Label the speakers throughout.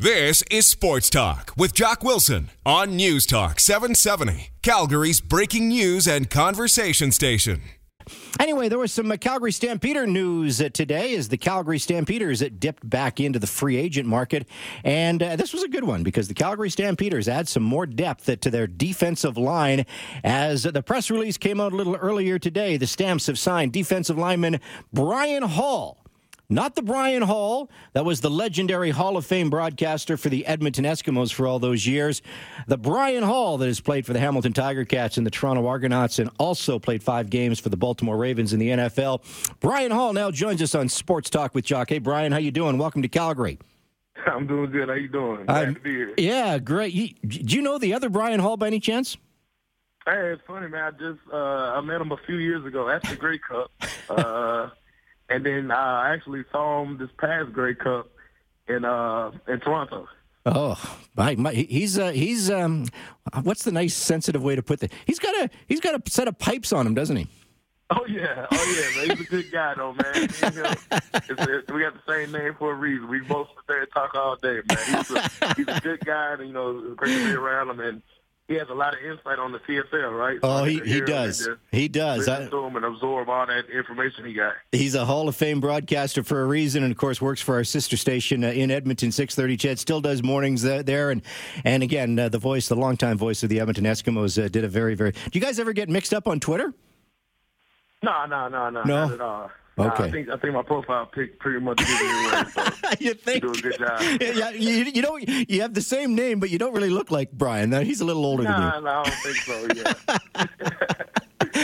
Speaker 1: This is Sports Talk with Jock Wilson on News Talk 770, Calgary's breaking news and conversation station.
Speaker 2: Anyway, there was some uh, Calgary Stampeder news uh, today as the Calgary Stampeders uh, dipped back into the free agent market. And uh, this was a good one because the Calgary Stampeders add some more depth to their defensive line. As the press release came out a little earlier today, the Stamps have signed defensive lineman Brian Hall not the Bryan Hall, that was the legendary Hall of Fame broadcaster for the Edmonton Eskimos for all those years. The Brian Hall that has played for the Hamilton Tiger Cats and the Toronto Argonauts and also played five games for the Baltimore Ravens in the NFL. Brian Hall now joins us on Sports Talk with Jock. Hey, Brian, how you doing? Welcome to Calgary.
Speaker 3: I'm doing good. How you doing? Glad to be here.
Speaker 2: Yeah, great. You, do you know the other Bryan Hall by any chance?
Speaker 3: Hey, it's funny, man. I just uh, I met him a few years ago at the Grey Cup. Uh, and then I actually saw him this past Grey Cup in uh in Toronto.
Speaker 2: Oh, my, my, he's uh, he's um, what's the nice sensitive way to put that? He's got a he's got a set of pipes on him, doesn't he?
Speaker 3: Oh yeah, oh yeah, man. He's a good guy though, man. You know, a, we got the same name for a reason. We both sit there and talk all day, man. He's a, he's a good guy, and you know, it's great to be around him. And he has a lot of insight on the CFL, right?
Speaker 2: So oh, he, he does. He does.
Speaker 3: Listen to him and absorb all that information he got.
Speaker 2: He's a Hall of Fame broadcaster for a reason, and of course works for our sister station uh, in Edmonton, six thirty. CHED still does mornings uh, there, and and again uh, the voice, the longtime voice of the Edmonton Eskimos, uh, did a very very. Do you guys ever get mixed up on Twitter?
Speaker 3: No, no, no, no,
Speaker 2: no,
Speaker 3: not at all. Okay. I think I think my profile pic pretty much gives away. So
Speaker 2: you think?
Speaker 3: You do a good job.
Speaker 2: Yeah, you, you know you have the same name, but you don't really look like Bryan. He's a little older
Speaker 3: nah,
Speaker 2: than you.
Speaker 3: No, I don't think so. Yeah.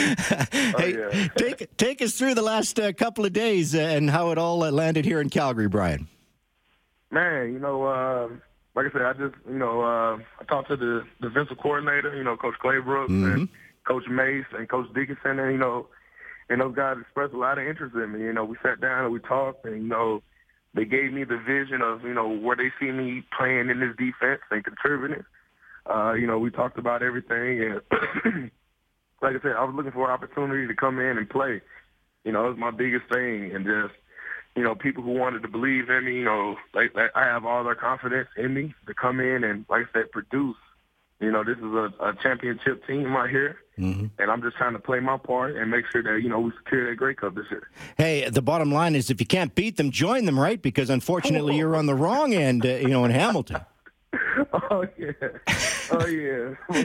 Speaker 2: oh, yeah. take take us through the last uh, couple of days uh, and how it all uh, landed here in Calgary, Brian.
Speaker 3: Man, you know, uh, like I said, I just you know uh, I talked to the defensive coordinator, you know, Coach Claybrooks mm-hmm. and Coach Mace and Coach Dickenson, and you know and those guys expressed a lot of interest in me. You know, we sat down and we talked, and you know, they gave me the vision of you know where they see me playing in this defense and contributing. Uh, you know, we talked about everything, and like I said, I was looking for an opportunity to come in and play. You know, it was my biggest thing, and just you know, people who wanted to believe in me. You know, like, like I have all their confidence in me to come in and, like I said, produce you know, this is a, a championship team right here, mm-hmm. and I'm just trying to play my part and make sure that you know we secure that Grey Cup this year.
Speaker 2: Hey, the bottom line is if you can't beat them, join them, right? Because unfortunately, you're on the wrong end, uh, you know, in Hamilton.
Speaker 3: oh yeah, oh yeah.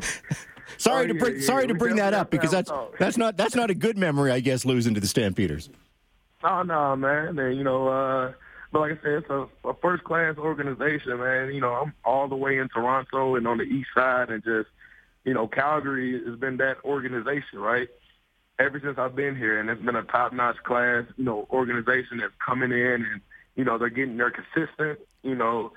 Speaker 2: sorry oh, to bring yeah, sorry to bring that up because that's that's not that's not a good memory, I guess, losing to the Stampeders.
Speaker 3: Oh no, man, and you know. uh but like I said, it's a, a first class organization, man. You know, I'm all the way in Toronto and on the east side, and just you know, Calgary has been that organization, right? Ever since I've been here, and it's been a top notch class, you know, organization that's coming in, and you know, they're getting they're consistent, you know,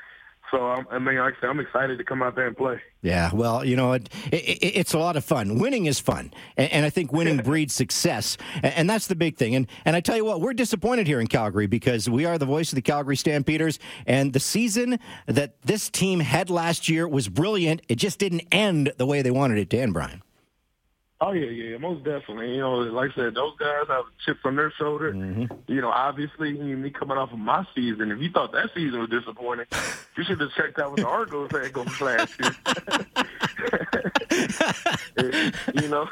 Speaker 3: so I mean, like I said, I'm excited to come out there and play.
Speaker 2: Yeah, well, you know, it, it, it's a lot of fun. Winning is fun, and, and I think winning breeds success, and, and, that's the big thing. And and I tell you what, we're disappointed here in Calgary because we are the voice of the Calgary Stampeders, and the season that this team had last year was brilliant. It just didn't end the way they wanted it to end, Brian.
Speaker 3: Oh yeah, yeah, most definitely. You know, like I said, those guys have chips on their shoulder. Mm-hmm. You know, obviously, me coming off of my season, if you thought that season was disappointing, you should have checked out what the Argos had going last year. you know.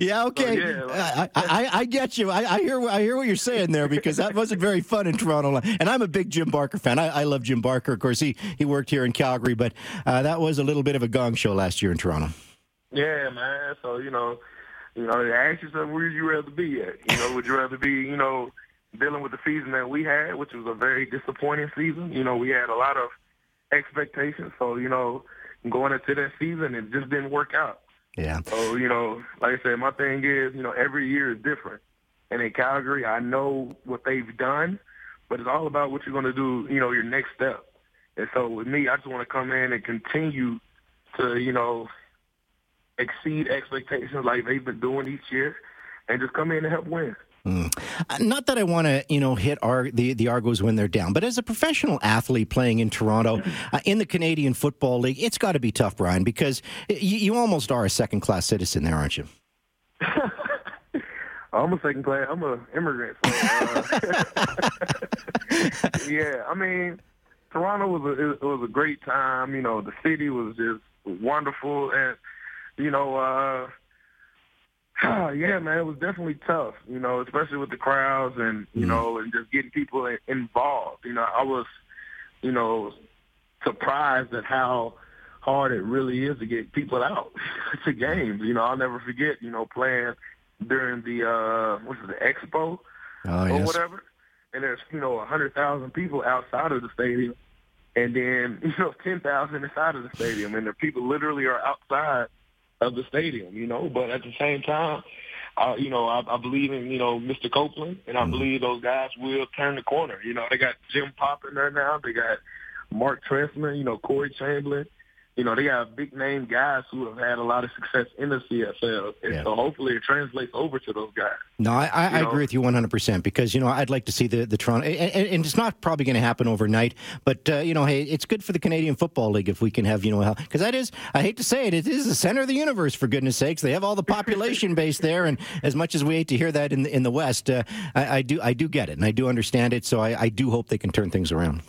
Speaker 2: Yeah. Okay. So, yeah, like, I, I, I get you. I, I, hear I hear what you're saying there because that wasn't very fun in Toronto. And I'm a big Jim Barker fan. I, I love Jim Barker. Of course, he he worked here in Calgary, but uh, that was a little bit of a gong show last year in Toronto.
Speaker 3: Yeah, man. So you know, you know, ask yourself where you rather be at. You know, would you rather be, you know, dealing with the season that we had, which was a very disappointing season. You know, we had a lot of expectations. So you know, going into that season, it just didn't work out.
Speaker 2: Yeah.
Speaker 3: So you know, like I said, my thing is, you know, every year is different. And in Calgary, I know what they've done, but it's all about what you're going to do. You know, your next step. And so with me, I just want to come in and continue to, you know, exceed expectations like they've been doing each year, and just come in and help win.
Speaker 2: Mm. Not that I want to, you know, hit our, the the Argos when they're down, but as a professional athlete playing in Toronto uh, in the Canadian Football League, it's got to be tough, Brian, because you, you almost are a second class citizen there, aren't you?
Speaker 3: I'm a second class. I'm a immigrant. So, uh, yeah, I mean, Toronto was a it was a great time. You know, the city was just wonderful, and you know, uh, yeah, man, it was definitely tough. You know, especially with the crowds and you mm. know, and just getting people involved. You know, I was, you know, surprised at how hard it really is to get people out to games. You know, I'll never forget. You know, playing during the uh, what's it, the Expo
Speaker 2: oh,
Speaker 3: or
Speaker 2: yes.
Speaker 3: whatever, and there's you know a hundred thousand people outside of the stadium, and then you know ten thousand inside of the stadium, and the people literally are outside of the stadium, you know. But at the same time, uh, you know, I, I believe in you know Mr. Copeland, and I mm-hmm. believe those guys will turn the corner. You know, they got Jim Popp in there now. They got Mark Trestman, you know, Corey Chamberlain you know, they got big name guys who have had a lot of success in the CFL. And yeah. so hopefully it translates over to those guys.
Speaker 2: No, I, I, I agree with you 100% because, you know, I'd like to see the, the Toronto, and, and it's not probably going to happen overnight, but, uh, you know, hey, it's good for the Canadian Football League if we can have, you know, because that is, I hate to say it, it is the center of the universe, for goodness sakes. They have all the population base there. And as much as we hate to hear that in the, in the West, uh, I, I, do, I do get it and I do understand it. So I, I do hope they can turn things around.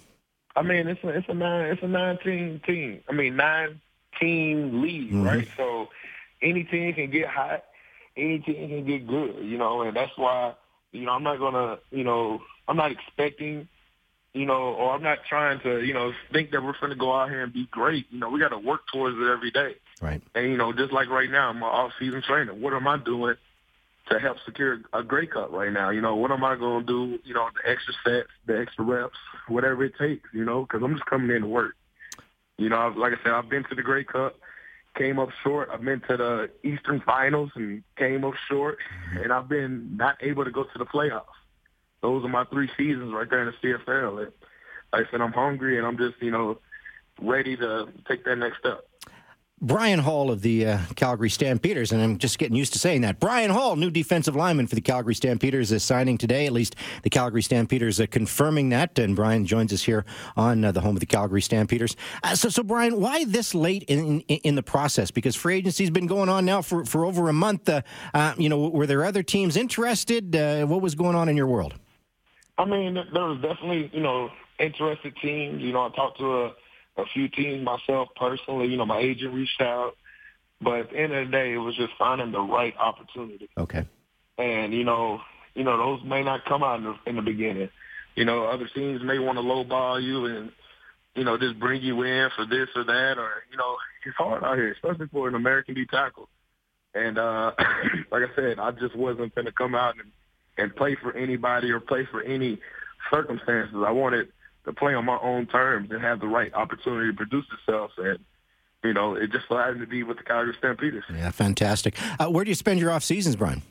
Speaker 3: I mean, it's a it's a nine it's a nine team team. I mean, nine team league, mm-hmm. right? So any team can get hot, any team can get good, you know, and that's why you know I'm not gonna you know I'm not expecting you know, or I'm not trying to, you know, think that we're going to go out here and be great. You know, we got to work towards it every day.
Speaker 2: Right.
Speaker 3: And, you know, just like right now, my off-season training, what am I doing to help secure a Grey Cup right now? You know, what am I going to do, you know, the extra sets, the extra reps, whatever it takes, you know, because I'm just coming in to work. You know, like I said, I've been to the Grey Cup, came up short. I've been to the Eastern Finals and came up short, mm-hmm. and I've been not able to go to the playoffs. Those are my three seasons right there in the CFL. And like I said, I'm hungry and I'm just, you know, ready to take that next step.
Speaker 2: Brian Hall of the uh, Calgary Stampeders, and I'm just getting used to saying that. Brian Hall, new defensive lineman for the Calgary Stampeders, is signing today. At least the Calgary Stampeders are confirming that. And Brian joins us here on uh, the home of the Calgary Stampeders. Uh, so, so Brian, why this late in, in, in the process? Because free agency's been going on now for, for over a month. Uh, uh, you know, were there other teams interested? Uh, what was going on in your world?
Speaker 3: I mean, there was definitely you know interested teams. You know, I talked to a a few teams myself personally. You know, my agent reached out, but at the end of the day, it was just finding the right opportunity.
Speaker 2: Okay.
Speaker 3: And you know, you know, those may not come out in the, in the beginning. You know, other teams may want to lowball you and you know just bring you in for this or that, or you know, it's hard out here, especially for an American D tackle. And uh like I said, I just wasn't going to come out and and play for anybody or play for any circumstances. I wanted to play on my own terms and have the right opportunity to produce itself. And you know, it just so happened to be with the Calgary Stampeders.
Speaker 2: Yeah, fantastic. Uh, where do you spend your off seasons, Brian?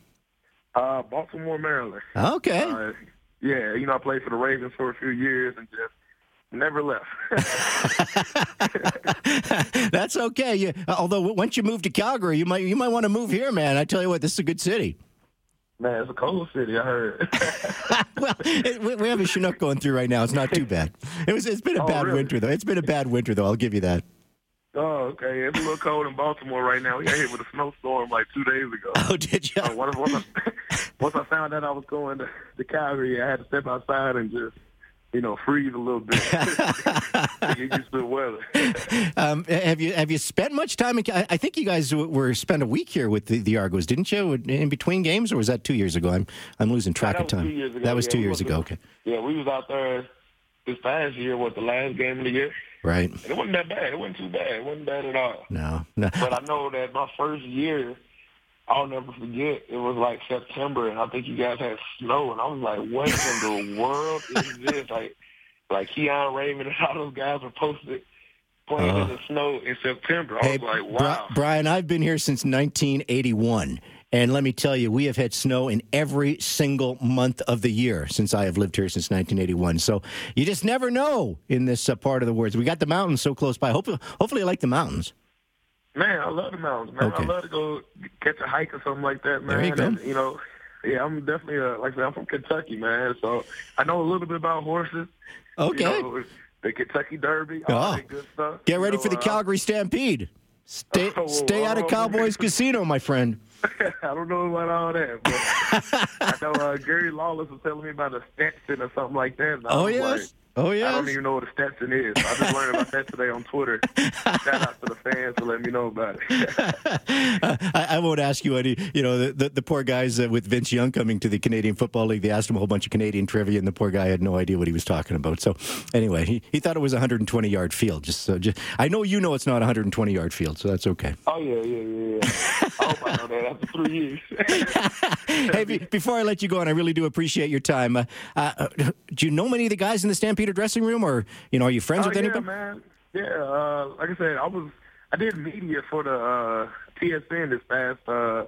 Speaker 3: Uh, Baltimore, Maryland.
Speaker 2: Okay.
Speaker 3: Uh, yeah, you know, I played for the Ravens for a few years and just never left.
Speaker 2: That's okay. You, although once you move to Calgary, you might you might want to move here, man. I tell you what, this is a good city.
Speaker 3: Man, it's a cold city. I heard.
Speaker 2: well, it, we have a Chinook going through right now. It's not too bad. It was. It's been a
Speaker 3: oh,
Speaker 2: bad
Speaker 3: really?
Speaker 2: winter though. It's been a bad winter though. I'll give you that.
Speaker 3: Oh, okay. It's a little cold in Baltimore right now. We got hit with a snowstorm like two days ago.
Speaker 2: Oh, did you?
Speaker 3: Once, once, I, once I found out I was going to, to Calgary, I had to step outside and just you know, freeze a little bit. get used to the weather.
Speaker 2: um, have you have you spent much time? In, I think you guys were spent a week here with the, the Argos, didn't you? In between games, or was that two years ago? I'm I'm losing track
Speaker 3: of
Speaker 2: time. That was
Speaker 3: yeah,
Speaker 2: two years ago. Okay.
Speaker 3: Yeah, we was out there this past year. What the last game of the year?
Speaker 2: Right.
Speaker 3: And it wasn't that bad. It wasn't too bad. It wasn't bad at all.
Speaker 2: No, no.
Speaker 3: But I know that my first year I'll never forget. It was like September, and I think you guys had snow, and I was like, "What in the world is this?" Like, like Keon Raymond and all those guys were posted playing uh, in the snow in September. I
Speaker 2: hey,
Speaker 3: was like, "Wow."
Speaker 2: Brian, I've been here since 1981. And let me tell you, we have had snow in every single month of the year since I have lived here since 1981. So you just never know in this uh, part of the world. We got the mountains so close by. Hopefully, hopefully, you like the mountains.
Speaker 3: Man, I love the mountains, man. Okay. I love to go catch a hike or something like that, man.
Speaker 2: There you go.
Speaker 3: And, you know, yeah, I'm definitely a, like I said, I'm from Kentucky, man. So I know a little bit about horses.
Speaker 2: Okay.
Speaker 3: You know, the Kentucky Derby, all oh. that good stuff.
Speaker 2: Get ready
Speaker 3: know,
Speaker 2: for the
Speaker 3: uh,
Speaker 2: Calgary Stampede. Stay, oh, stay out of Cowboys Casino, my friend.
Speaker 3: I don't know about all that, but I know uh, Gary Lawless was telling me about a Stetson or something like that.
Speaker 2: oh yes.
Speaker 3: Like,
Speaker 2: Oh yeah.
Speaker 3: I don't even know what a Stetson is. I just learned about that today on Twitter. Shout out to the fans for letting me know about it.
Speaker 2: I, I, won't ask you any. You know, the, the, the poor guys uh, with Vince Young coming to the Canadian Football League. They asked him a whole bunch of Canadian trivia, and the poor guy had no idea what he was talking about. So, anyway, he, he thought it was a 120 yard field. Just, so, just I know you know it's not a 120 yard field, so that's okay.
Speaker 3: Oh yeah, yeah, yeah. yeah. I hope I know that after three years.
Speaker 2: hey, be, before I let you go, and I really do appreciate your time. Uh, uh, do you know many of the guys in the Dressing room, or you know, are you friends
Speaker 3: oh,
Speaker 2: with
Speaker 3: yeah,
Speaker 2: anybody?
Speaker 3: man. Yeah, uh, like I said, I was I did media for the uh, TSN this past uh,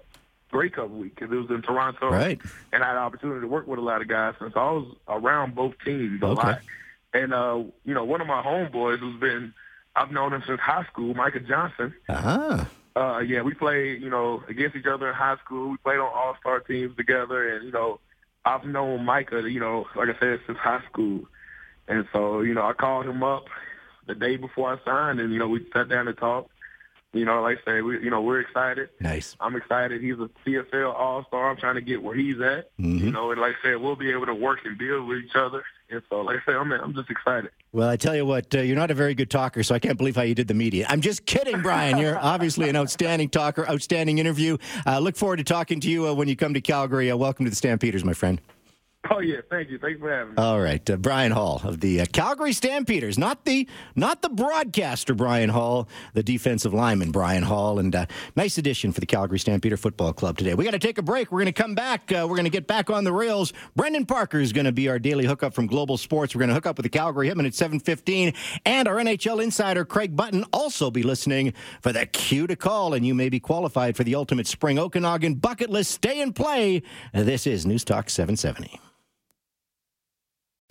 Speaker 3: Grey Cup week because it was in Toronto,
Speaker 2: right?
Speaker 3: And I had an opportunity to work with a lot of guys, and so I was around both teams a
Speaker 2: okay.
Speaker 3: lot. And uh, you know, one of my homeboys who's been I've known him since high school, Micah Johnson.
Speaker 2: Uh-huh.
Speaker 3: Uh, yeah, we played, you know, against each other in high school. We played on all star teams together, and you know, I've known Micah, you know, like I said, since high school. And so, you know, I called him up the day before I signed, and you know, we sat down and talked. You know, like I say, we, you know, we're excited.
Speaker 2: Nice.
Speaker 3: I'm excited. He's a CFL All Star. I'm trying to get where he's at.
Speaker 2: Mm-hmm.
Speaker 3: You know, and like I said, we'll be able to work and build with each other. And so, like I said, I'm, I'm just excited.
Speaker 2: Well, I tell you what, uh, you're not a very good talker, so I can't believe how you did the media. I'm just kidding, Brian. You're obviously an outstanding talker, outstanding interview. Uh, look forward to talking to you uh, when you come to Calgary. Uh, welcome to the Stampeders, my friend.
Speaker 3: Oh yeah, thank you. Thanks for having me.
Speaker 2: All right, uh, Brian Hall of the uh, Calgary Stampeders, not the not the broadcaster Bryan Hall, the defensive lineman Brian Hall, and uh, nice addition for the Calgary Stampeder Football Club today. We got to take a break. We're going to come back. Uh, we're going to get back on the rails. Brendan Parker is going to be our daily hookup from Global Sports. We're going to hook up with the Calgary Hitmen at seven fifteen, and our NHL insider Craig Button also be listening for the cue to call, and you may be qualified for the ultimate spring Okanagan bucket list stay and play. This is News Talk seven seventy.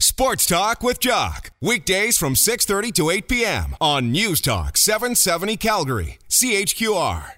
Speaker 1: Sports Talk with Jock. Weekdays from 6:30 to 8 p.m. on News Talk 770 Calgary. CHQR.